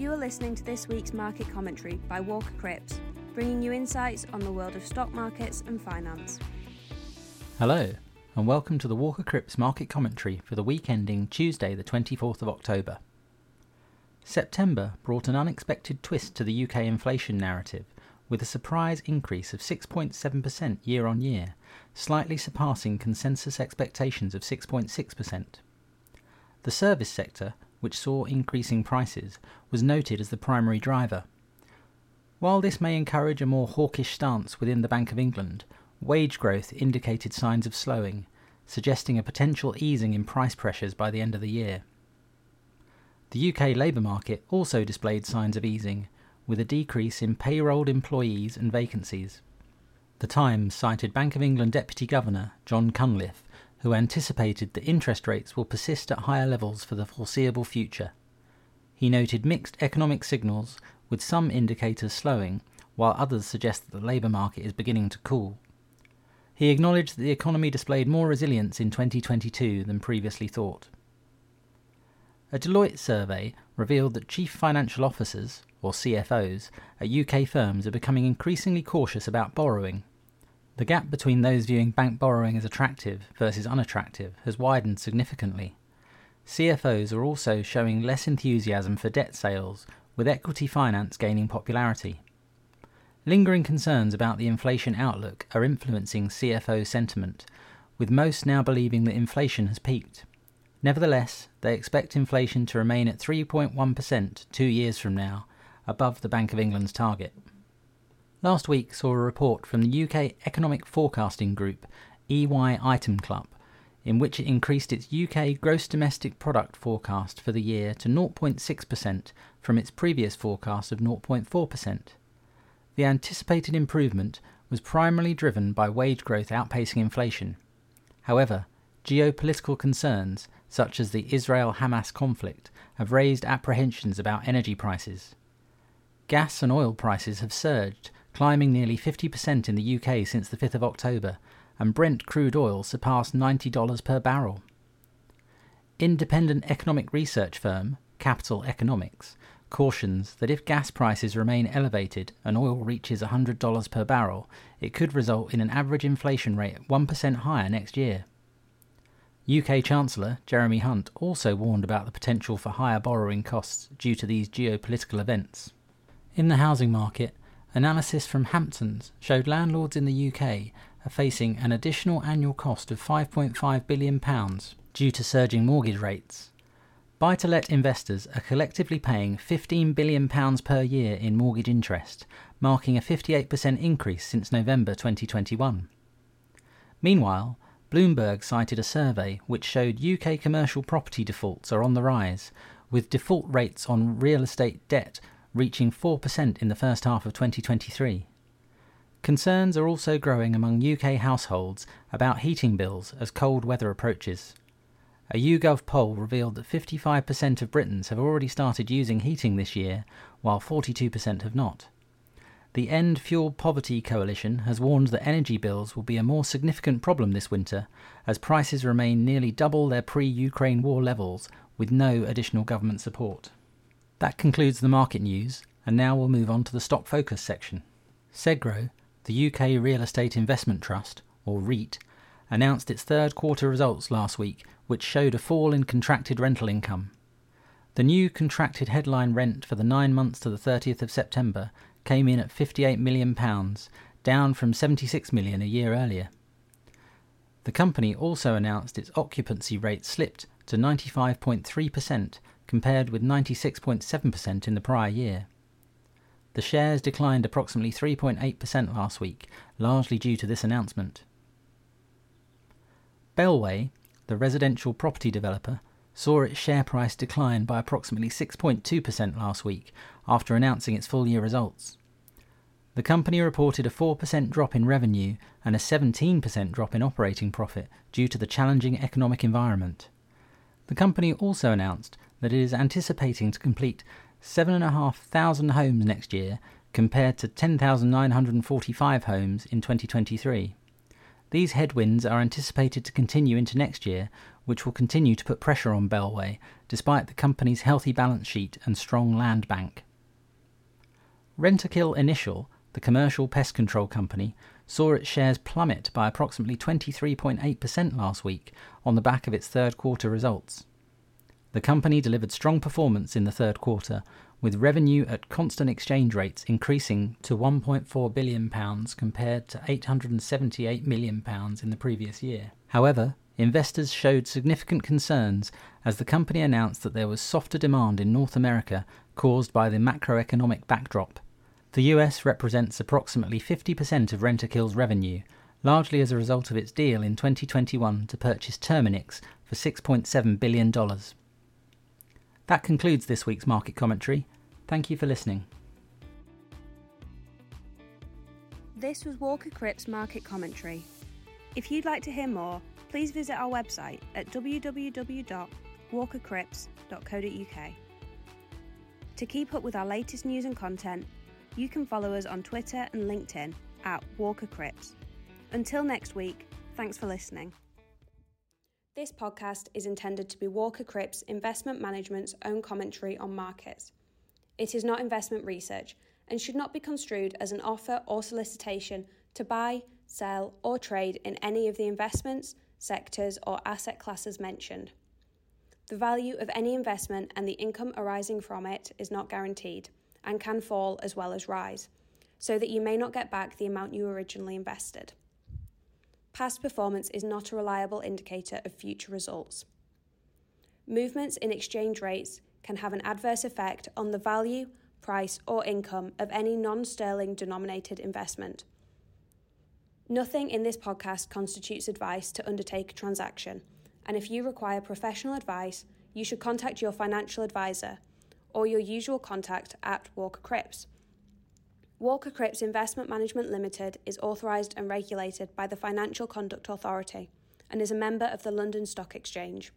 You are listening to this week's market commentary by Walker Crips, bringing you insights on the world of stock markets and finance. Hello, and welcome to the Walker Crips market commentary for the week ending Tuesday, the 24th of October. September brought an unexpected twist to the UK inflation narrative, with a surprise increase of 6.7% year on year, slightly surpassing consensus expectations of 6.6%. The service sector, which saw increasing prices, was noted as the primary driver. While this may encourage a more hawkish stance within the Bank of England, wage growth indicated signs of slowing, suggesting a potential easing in price pressures by the end of the year. The UK labour market also displayed signs of easing, with a decrease in payrolled employees and vacancies. The Times cited Bank of England Deputy Governor Jon Cunliffe, who anticipated that interest rates will persist at higher levels for the foreseeable future. He noted mixed economic signals, with some indicators slowing, while others suggest that the labour market is beginning to cool. He acknowledged that the economy displayed more resilience in 2022 than previously thought. A Deloitte survey revealed that chief financial officers, or CFOs, at UK firms are becoming increasingly cautious about borrowing. The gap between those viewing bank borrowing as attractive versus unattractive has widened significantly. CFOs are also showing less enthusiasm for debt sales, with equity finance gaining popularity. Lingering concerns about the inflation outlook are influencing CFO sentiment, with most now believing that inflation has peaked. Nevertheless, they expect inflation to remain at 3.1% two years from now, above the Bank of England's target. Last week saw a report from the UK Economic Forecasting Group, EY Item Club, in which it increased its UK gross domestic product forecast for the year to 0.6% from its previous forecast of 0.4%. The anticipated improvement was primarily driven by wage growth outpacing inflation. However, geopolitical concerns, such as the Israel Hamas conflict, have raised apprehensions about energy prices. Gas and oil prices have surged, climbing nearly 50% in the UK since the 5th of October, and Brent crude oil surpassed $90 per barrel. Independent economic research firm Capital Economics cautions that if gas prices remain elevated and oil reaches $100 per barrel, it could result in an average inflation rate 1% higher next year. UK Chancellor Jeremy Hunt also warned about the potential for higher borrowing costs due to these geopolitical events. In the housing market, analysis from Hamptons showed landlords in the UK are facing an additional annual cost of £5.5 billion due to surging mortgage rates. Buy to let investors are collectively paying £15 billion per year in mortgage interest, marking a 58% increase since November 2021. Meanwhile, Bloomberg cited a survey which showed UK commercial property defaults are on the rise, with default rates on real estate debt reaching 4% in the first half of 2023. Concerns are also growing among UK households about heating bills as cold weather approaches. A YouGov poll revealed that 55% of Britons have already started using heating this year, while 42% have not. The End Fuel Poverty Coalition has warned that energy bills will be a more significant problem this winter, as prices remain nearly double their pre Ukraine war levels with no additional government support. That concludes the market news, and now we'll move on to the stock focus section. Segro, the UK Real Estate Investment Trust, or REIT, announced its third quarter results last week, which showed a fall in contracted rental income. The new contracted headline rent for the nine months to the 30th of September came in at £58 million, down from £76 million a year earlier. The company also announced its occupancy rate slipped to 95.3%, compared with 96.7% in the prior year. The shares declined approximately 3.8% last week, largely due to this announcement. Bellway, the residential property developer, saw its share price decline by approximately 6.2% last week after announcing its full year results. The company reported a 4% drop in revenue and a 17% drop in operating profit due to the challenging economic environment. The company also announced that it is anticipating to complete 7,500 homes next year compared to 10,945 homes in 2023. These headwinds are anticipated to continue into next year, which will continue to put pressure on Bellway despite the company's healthy balance sheet and strong land bank. Rentokil Initial, the commercial pest control company, saw its shares plummet by approximately 23.8% last week on the back of its third quarter results. The company delivered strong performance in the third quarter, with revenue at constant exchange rates increasing to £1.4 billion compared to £878 million in the previous year. However, investors showed significant concerns as the company announced that there was softer demand in North America caused by the macroeconomic backdrop. The US represents approximately 50% of Rentokil's revenue, largely as a result of its deal in 2021 to purchase Terminix for $6.7 billion. That concludes this week's market commentary. Thank you for listening. This was Walker Crips Market Commentary. If you'd like to hear more, please visit our website at www.walkercrips.co.uk. To keep up with our latest news and content, you can follow us on Twitter and LinkedIn at Walker Crips. Until next week, thanks for listening. This podcast is intended to be Walker Crips Investment Management's own commentary on markets. It is not investment research and should not be construed as an offer or solicitation to buy, sell, or trade in any of the investments, sectors, or asset classes mentioned. The value of any investment and the income arising from it is not guaranteed and can fall as well as rise, so that you may not get back the amount you originally invested. Past performance is not a reliable indicator of future results. Movements in exchange rates can have an adverse effect on the value, price, or income of any non sterling denominated investment. Nothing in this podcast constitutes advice to undertake a transaction, and if you require professional advice, you should contact your financial advisor or your usual contact at Walker Crips. Walker Crips Investment Management Limited is authorised and regulated by the Financial Conduct Authority and is a member of the London Stock Exchange.